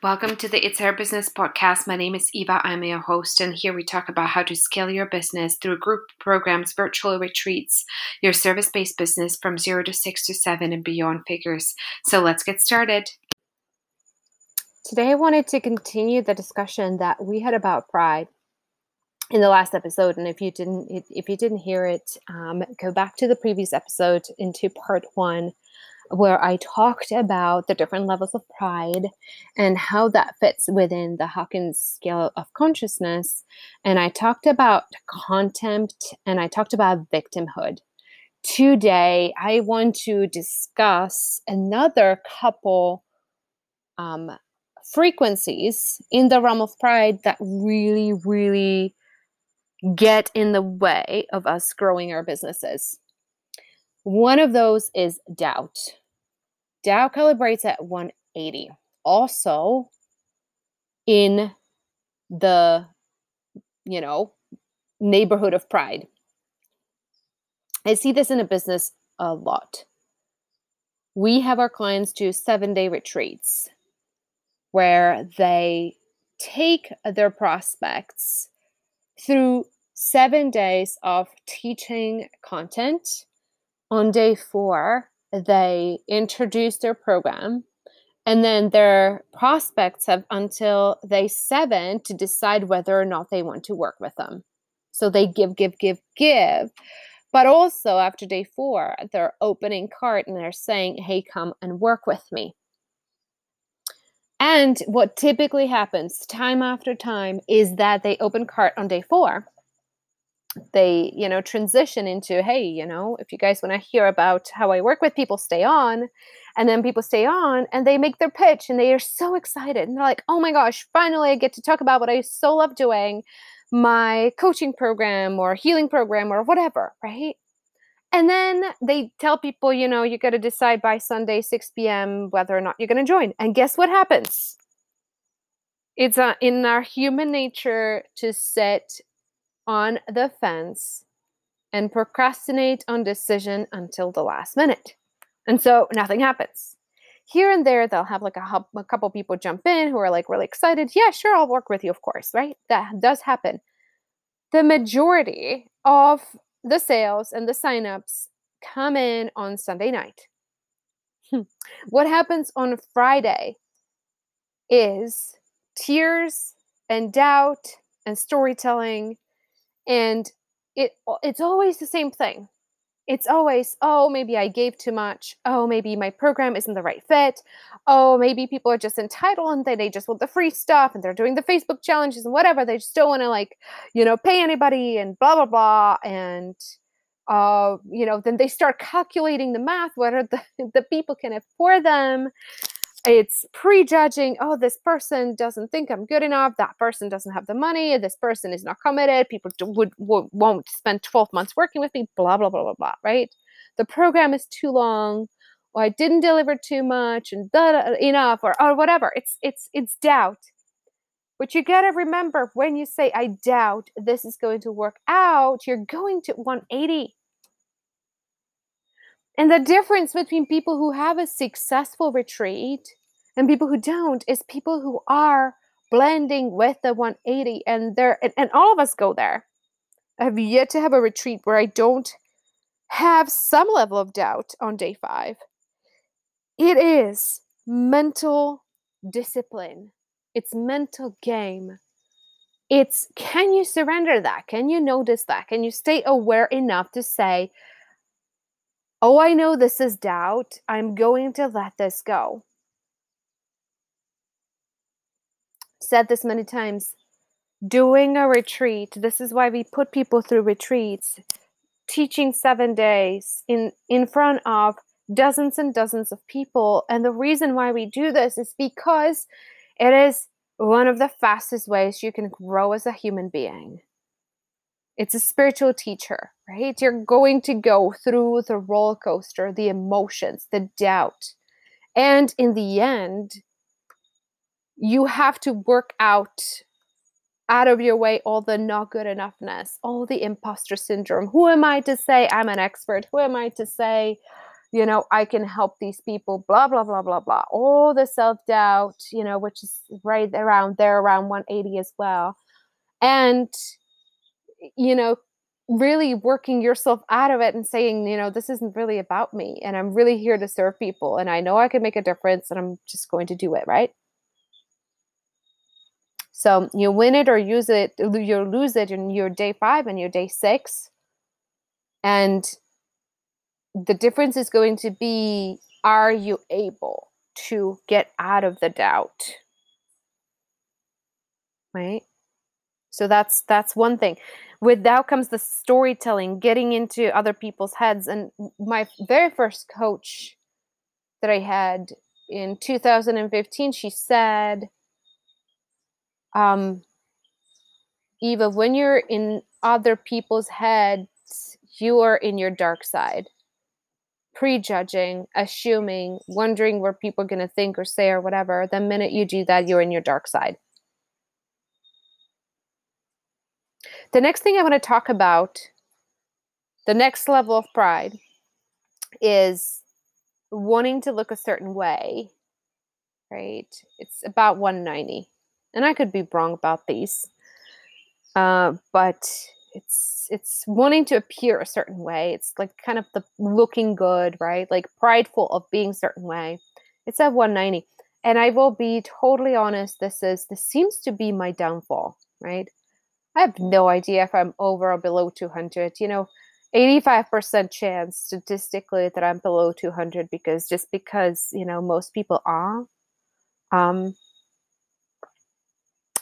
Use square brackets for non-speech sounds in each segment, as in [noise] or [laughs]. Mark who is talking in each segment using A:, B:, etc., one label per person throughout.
A: Welcome to the It's Our Business podcast. My name is Eva. I'm your host, and here we talk about how to scale your business through group programs, virtual retreats, your service based business from zero to six to seven and beyond figures. So let's get started.
B: Today, I wanted to continue the discussion that we had about pride in the last episode and if you didn't if you didn't hear it um, go back to the previous episode into part one where I talked about the different levels of pride and how that fits within the Hawkins scale of consciousness. And I talked about contempt and I talked about victimhood. Today, I want to discuss another couple um, frequencies in the realm of pride that really, really get in the way of us growing our businesses. One of those is doubt. Doubt calibrates at 180. Also, in the, you know, neighborhood of pride. I see this in a business a lot. We have our clients do seven day retreats where they take their prospects through seven days of teaching content on day four, they introduce their program, and then their prospects have until day seven to decide whether or not they want to work with them. So they give, give, give, give. But also after day four, they're opening cart and they're saying, hey, come and work with me. And what typically happens time after time is that they open cart on day four they you know transition into hey you know if you guys want to hear about how i work with people stay on. And then people stay on and they make their pitch and they are so excited and they're like oh my gosh finally i get to talk about what i so love doing my coaching program or healing program or whatever right? And then they tell people you know you got to decide by sunday 6 p.m whether or not you're going to join. And guess what happens? It's uh, in our human nature to sit on the fence and procrastinate on decision until the last minute. And so nothing happens. Here and there, they'll have like a, a couple people jump in who are like really excited. Yeah, sure, I'll work with you, of course, right? That does happen. The majority of the sales and the signups come in on Sunday night. Hmm. what happens on Friday is tears and doubt and storytelling and it it's always the same thing. It's always oh maybe i gave too much. Oh maybe my program isn't the right fit. Oh maybe people are just entitled and they, they just want the free stuff and they're doing the facebook challenges and whatever. They just don't want to like you know pay anybody and blah blah blah. And uh, you know then they start calculating the math whether the, [laughs] the people can afford them it's prejudging oh this person doesn't think i'm good enough. That person doesn't have the money. This person is not committed. People would, would won't spend 12 months working with me. Blah blah blah blah blah right? The program is too long. Or i didn't deliver too much and da, enough or, or whatever. It's it's it's doubt. But you got to remember when you say i doubt this is going to work out you're going to 180 and the difference between people who have a successful retreat and people who don't is people who are blending with the 180 and they're and, and all of us go there. I have yet to have a retreat where I don't have some level of doubt on day five. It is mental discipline. It's mental game. It's can you surrender that? Can you notice that? Can you stay aware enough to say, Oh, I know this is doubt. I'm going to let this go. Said this many times. Doing a retreat, this is why we put people through retreats, teaching seven days in, in front of dozens and dozens of people. And the reason why we do this is because it is one of the fastest ways you can grow as a human being. It's a spiritual teacher, right? You're going to go through the roller coaster, the emotions, the doubt. And in the end, you have to work out out of your way all the not good enoughness, all the imposter syndrome. Who am I to say I'm an expert? Who am I to say, you know, I can help these people, blah, blah, blah, blah, blah. All the self doubt, you know, which is right around there, around 180 as well. And, you know, really working yourself out of it and saying, you know, this isn't really about me. And I'm really here to serve people. And I know I can make a difference and I'm just going to do it, right? So you win it or use it, you lose it in your day five and your day six. And the difference is going to be are you able to get out of the doubt? Right? So that's that's one thing. With that comes the storytelling getting into other people's heads. And my very first coach that i had in 2015 she said um eva when you're in other people's heads you are in your dark side prejudging, assuming, wondering what people are going to think or say or whatever, the minute you do that, you're in your dark side. The next thing I want to talk about, the next level of pride, is wanting to look a certain way, right? It's about 190. And I could be wrong about these. Uh, but it's it's wanting to appear a certain way. It's like kind of the looking good right? Like prideful of being certain way. It's at 190 and i will be totally honest this is this seems to be my downfall right? I have no idea if i'm over or below 200 you know 85% chance statistically that i'm below 200 because just because you know most people are. Um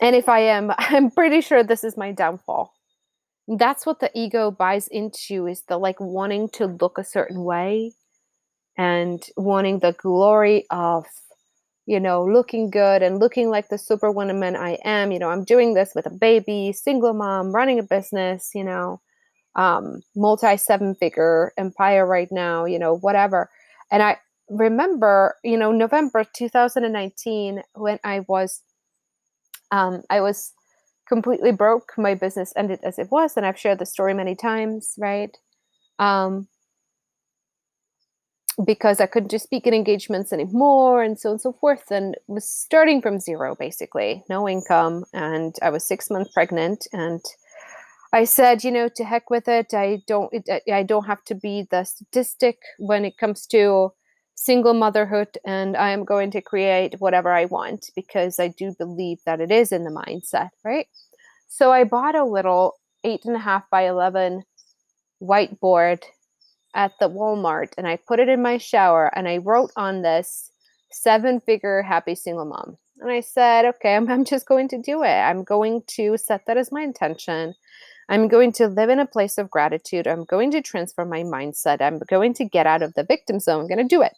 B: and if i am [laughs] i'm pretty sure this is my downfall. That's what the ego buys into is the like wanting to look a certain way and wanting the glory of you know looking good and looking like the superwoman i am. You know i'm doing this with a baby single mom running a business you know um multi seven figure empire right now you know whatever. And i remember you know november 2019 when i was um i was completely broke. My business ended as it was, and I've shared the story many times, right? Um, because I couldn't just speak in engagements anymore, and so on and so forth, and was starting from zero basically, no income, and I was six months pregnant, and I said, you know, to heck with it. I don't, it, I don't have to be the statistic when it comes to single motherhood and I am going to create whatever I want because I do believe that it is in the mindset, right? So I bought a little eight and a half by 11 whiteboard at the Walmart and I put it in my shower and I wrote on this seven figure happy single mom. And I said, okay, [laughs] I'm, I'm just going to do it. I'm going to set that as my intention. I'm going to live in a place of gratitude. I'm going to transform my mindset. I'm going to get out of the victim zone. I'm going to do it.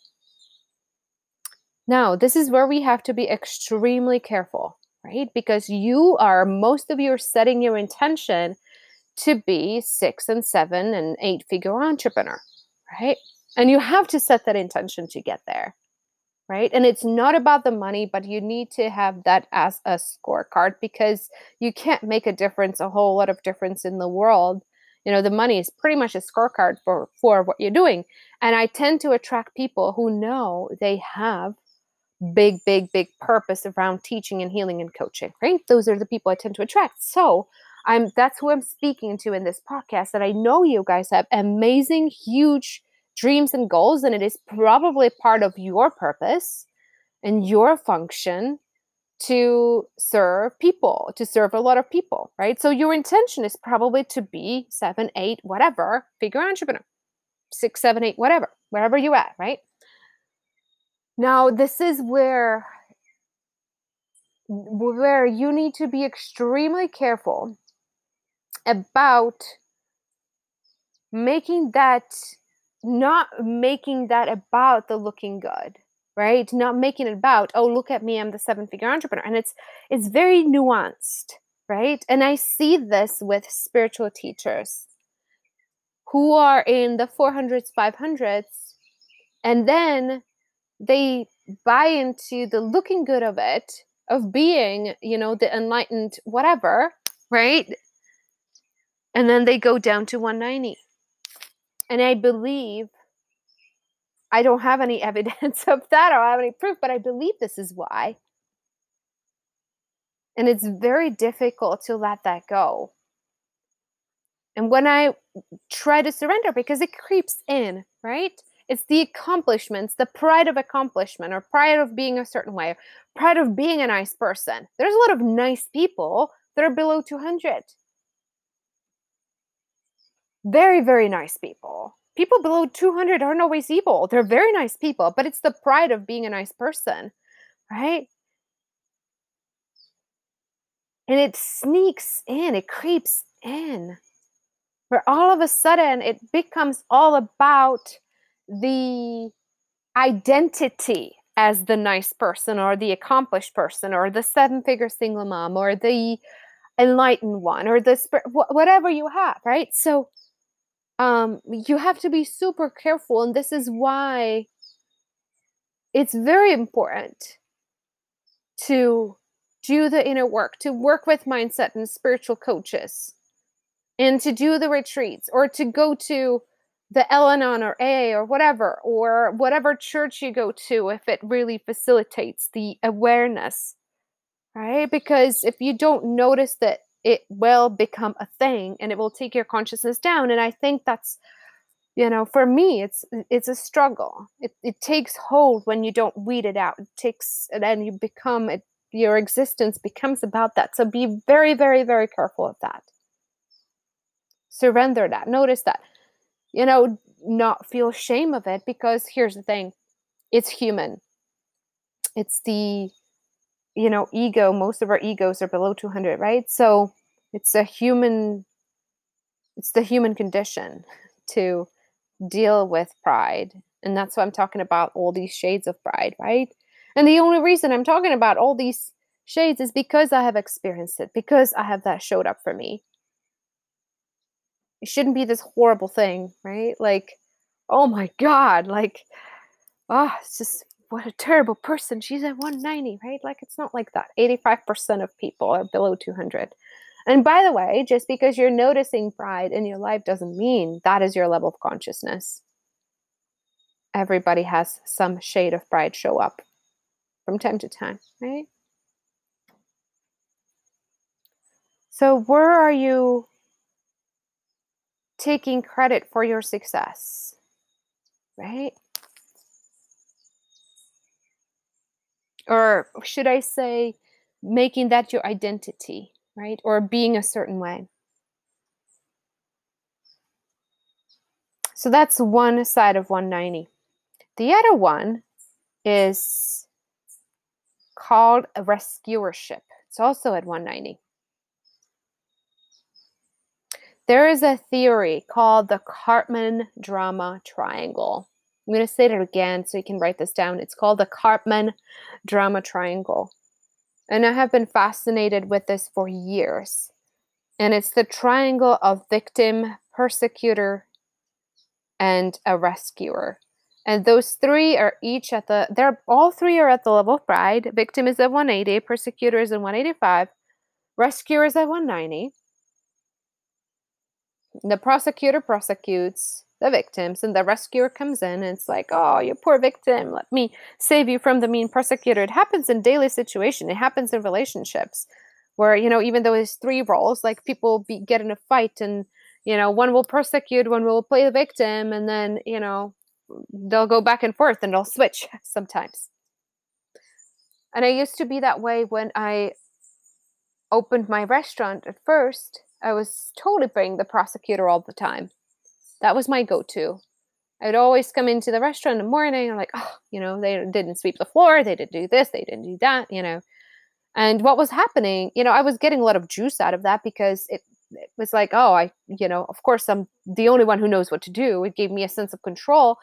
B: Now, this is where we have to be extremely careful, right? Because you are, most of you are setting your intention to be six and seven and eight figure entrepreneur, right? And you have to set that intention to get there, right? And it's not about the money, but you need to have that as a scorecard because you can't make a difference, a whole lot of difference in the world. You know, the money is pretty much a scorecard for for what you're doing. And I tend to attract people who know they have big, big, big purpose around teaching and healing and coaching, right? Those are the people I tend to attract. So I'm that's who I'm speaking to in this podcast. That I know you guys have amazing, huge dreams and goals, and it is probably part of your purpose and your function to serve people, to serve a lot of people, right? So your intention is probably to be seven, eight, whatever, figure entrepreneur, six, seven, eight, whatever, wherever you at, right? Now, this is where where you need to be extremely careful about making that not making that about the looking good right not making it about oh look at me i'm the seven figure entrepreneur and it's it's very nuanced right and i see this with spiritual teachers who are in the 400s 500s and then they buy into the looking good of it, of being, you know, the enlightened whatever, right? And then they go down to 190. And I believe I don't have any [laughs] evidence of that or I have any proof, but I believe this is why. And it's very difficult to let that go. And when I try to surrender, because it creeps in, right? It's the accomplishments, the pride of accomplishment, or pride of being a certain way, pride of being a nice person. There's a lot of nice people that are below 200. Very, very nice people. People below 200 aren't always evil. They're very nice people, but it's the pride of being a nice person, right? And it sneaks in, it creeps in, where all of a sudden it becomes all about the identity as the nice person or the accomplished person or the seven figure single mom or the enlightened one or the whatever you have right so um you have to be super careful and this is why it's very important to do the inner work to work with mindset and spiritual coaches and to do the retreats or to go to the Al-Anon or AA or whatever, or whatever church you go to, if it really facilitates the awareness, right? Because if you don't notice that, it will become a thing and it will take your consciousness down. And I think that's, you know, for me, it's it's a struggle. It it takes hold when you don't weed it out. It takes, and then you become it. Your existence becomes about that. So be very, very, very careful of that. Surrender that. Notice that you know, not feel shame of it because here's the thing it's human. It's the, you know, ego. Most of our egos are below 200, right? So it's a human, it's the human condition [laughs] to deal with pride. And that's why I'm talking about all these shades of pride, right? And the only reason I'm talking about all these shades is because I have experienced it, because I have that showed up for me it shouldn't be this horrible thing, right? Like, oh my God, like, oh, it's just what a terrible person. She's at 190, right? Like, it's not like that. 85% of people are below 200. And by the way, just because you're noticing pride in your life doesn't mean that is your level of consciousness. Everybody has some shade of pride show up from time to time, right? So, where are you taking credit for your success, right? Or should I say, making that your identity, right? Or being a certain way. So that's one side of 190. The other one is called a rescuership. It's also at 190. There is a theory called the Karpman drama triangle. I'm going to say it again so you can write this down. It's called the Karpman drama triangle. And I have been fascinated with this for years. And it's the triangle of victim, persecutor, and a rescuer. And those three are each at the, they're all three are at the level of pride. Victim is at 180, persecutor is at 185, rescuer is at 190 the prosecutor prosecutes the victims and the rescuer comes in and it's like oh you poor victim let me save you from the mean persecutor it happens in daily situation. It happens in relationships where you know even though there's three roles like people be, get in a fight and you know one will persecute one will play the victim and then you know they'll go back and forth and they'll switch [laughs] sometimes. And i used to be that way when i opened my restaurant at first. I was totally playing the prosecutor all the time. That was my go to. I'd always come into the restaurant in the morning. I'm like, oh, you know, they didn't sweep the floor. They didn't do this. They didn't do that, you know. And what was happening, you know, I was getting a lot of juice out of that because it, it was like, oh, I, you know, of course, I'm the only one who knows what to do. It gave me a sense of control.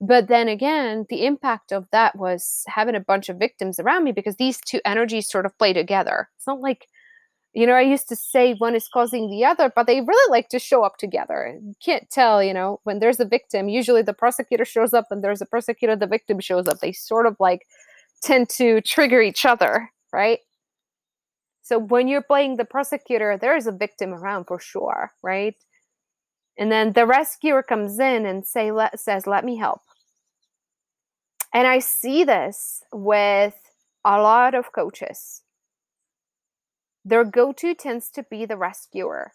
B: But then again, the impact of that was having a bunch of victims around me because these two energies sort of play together. It's not like you know, I used to say one is causing the other, but they really like to show up together. You can't tell, you know, when there's a victim, usually the prosecutor shows up and there's a prosecutor, the victim shows up. They sort of like tend to trigger each other, right? So when you're playing the prosecutor, there's a victim around for sure, right? And then the rescuer comes in and say let, says, "Let me help." And I see this with a lot of coaches. Their go to tends to be the rescuer.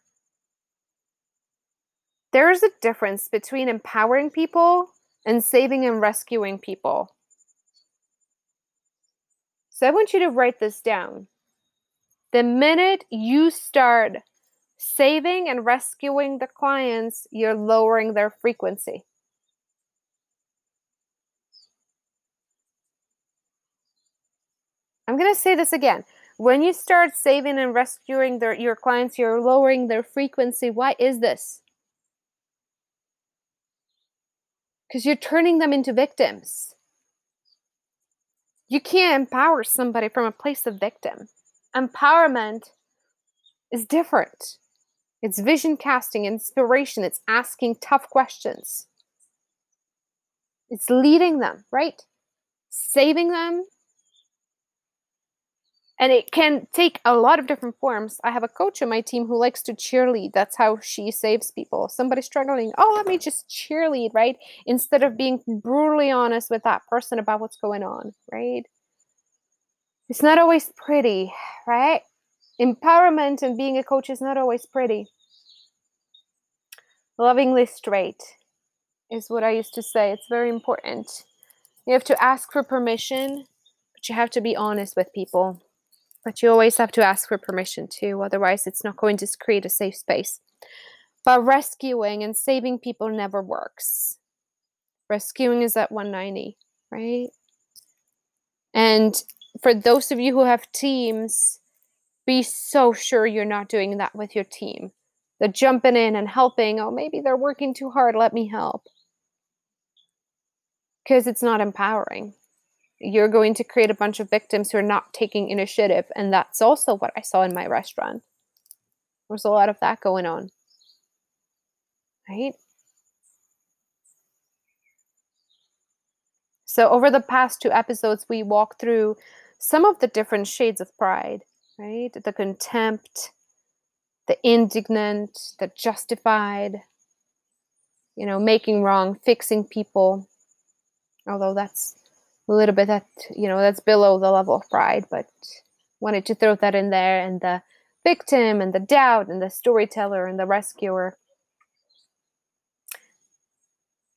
B: There's a difference between empowering people and saving and rescuing people. So I want you to write this down. The minute you start saving and rescuing the clients, you're lowering their frequency. I'm going to say this again. When you start saving and rescuing their, your clients, you're lowering their frequency. Why is this? Because you're turning them into victims. You can't empower somebody from a place of victim. Empowerment is different. It's vision casting, inspiration, it's asking tough questions. It's leading them, right? Saving them and it can take a lot of different forms. I have a coach on my team who likes to cheerlead. That's how she saves people. Somebody struggling, oh, let me just cheerlead, right? Instead of being brutally honest with that person about what's going on, right? It's not always pretty, right? Empowerment and being a coach is not always pretty. Lovingly straight is what I used to say. It's very important. You have to ask for permission, but you have to be honest with people but you always have to ask for permission too, otherwise, it's not going to create a safe space. But rescuing and saving people never works. Rescuing is at 190, right? And for those of you who have teams, be so sure you're not doing that with your team. The jumping in and helping, oh, maybe they're working too hard, let me help. Because it's not empowering you're going to create a bunch of victims who are not taking initiative. And that's also what I saw in my restaurant. There's a lot of that going on. Right? So, over the past two episodes, we walked through some of the different shades of pride, right? The contempt, the indignant, the justified, you know, making wrong, fixing people. Although that's a little bit that you know that's below the level of pride but wanted to throw that in there. And the victim and the doubt and the storyteller and the rescuer.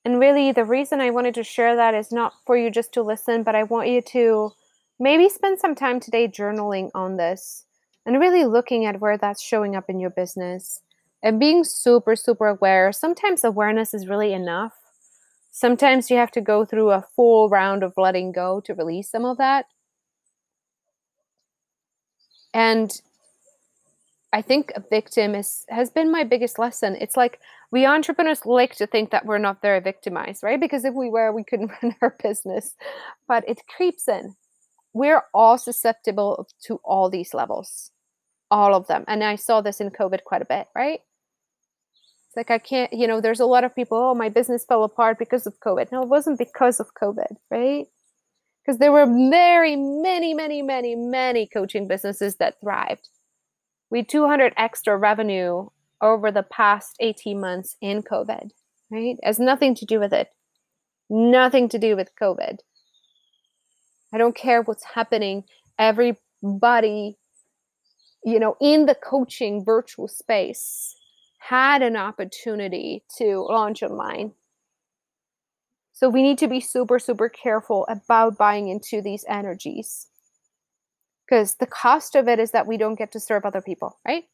B: And really the reason i wanted to share that is not for you just to listen but i want you to maybe spend some time today journaling on this and really looking at where that's showing up in your business and being super super aware. Sometimes awareness is really enough Sometimes you have to go through a full round of letting go to release some of that. And I think a victim is has been my biggest lesson. It's like we entrepreneurs like to think that we're not very victimized, right? Because if we were, we couldn't [laughs] run our business. But it creeps in. We're all susceptible to all these levels, all of them. And I saw this in COVID quite a bit, right? Like I can't, you know, there's a lot of people, oh, my business fell apart because of COVID. No, it wasn't because of COVID, right? Because there were very, many, many, many, many coaching businesses that thrived. We 200 extra revenue over the past 18 months in COVID, right? It has nothing to do with it. Nothing to do with COVID. I don't care what's happening. Everybody, you know, in the coaching virtual space had an opportunity to launch online. So we need to be super, super careful about buying into these energies. Because the cost of it is that we don't get to serve other people, right?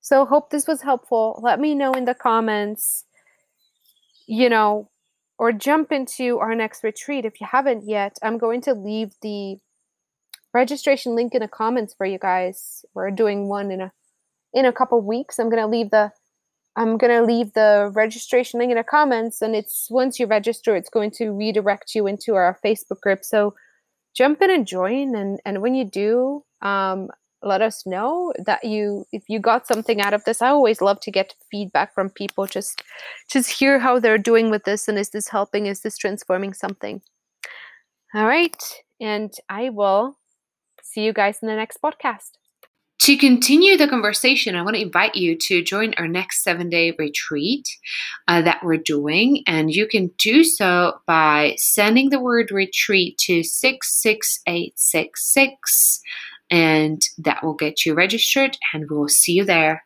B: So hope this was helpful. Let me know in the comments, you know, or jump into our next retreat if you haven't yet. I'm going to leave the registration link in the comments for you guys. We're doing one in a in a couple weeks. I'm gonna leave the I'm gonna leave the registration link in the comments, and it's once you register, it's going to redirect you into our Facebook group. So jump in and join, and and when you do, um, let us know that you if you got something out of this. I always love to get feedback from people. Just just hear how they're doing with this, and is this helping? Is this transforming something? All right, and I will see you guys in the next podcast.
A: To continue the conversation, I want to invite you to join our next seven day retreat uh, that we're doing. And you can do so by sending the word retreat to 66866, and that will get you registered. And we will see you there.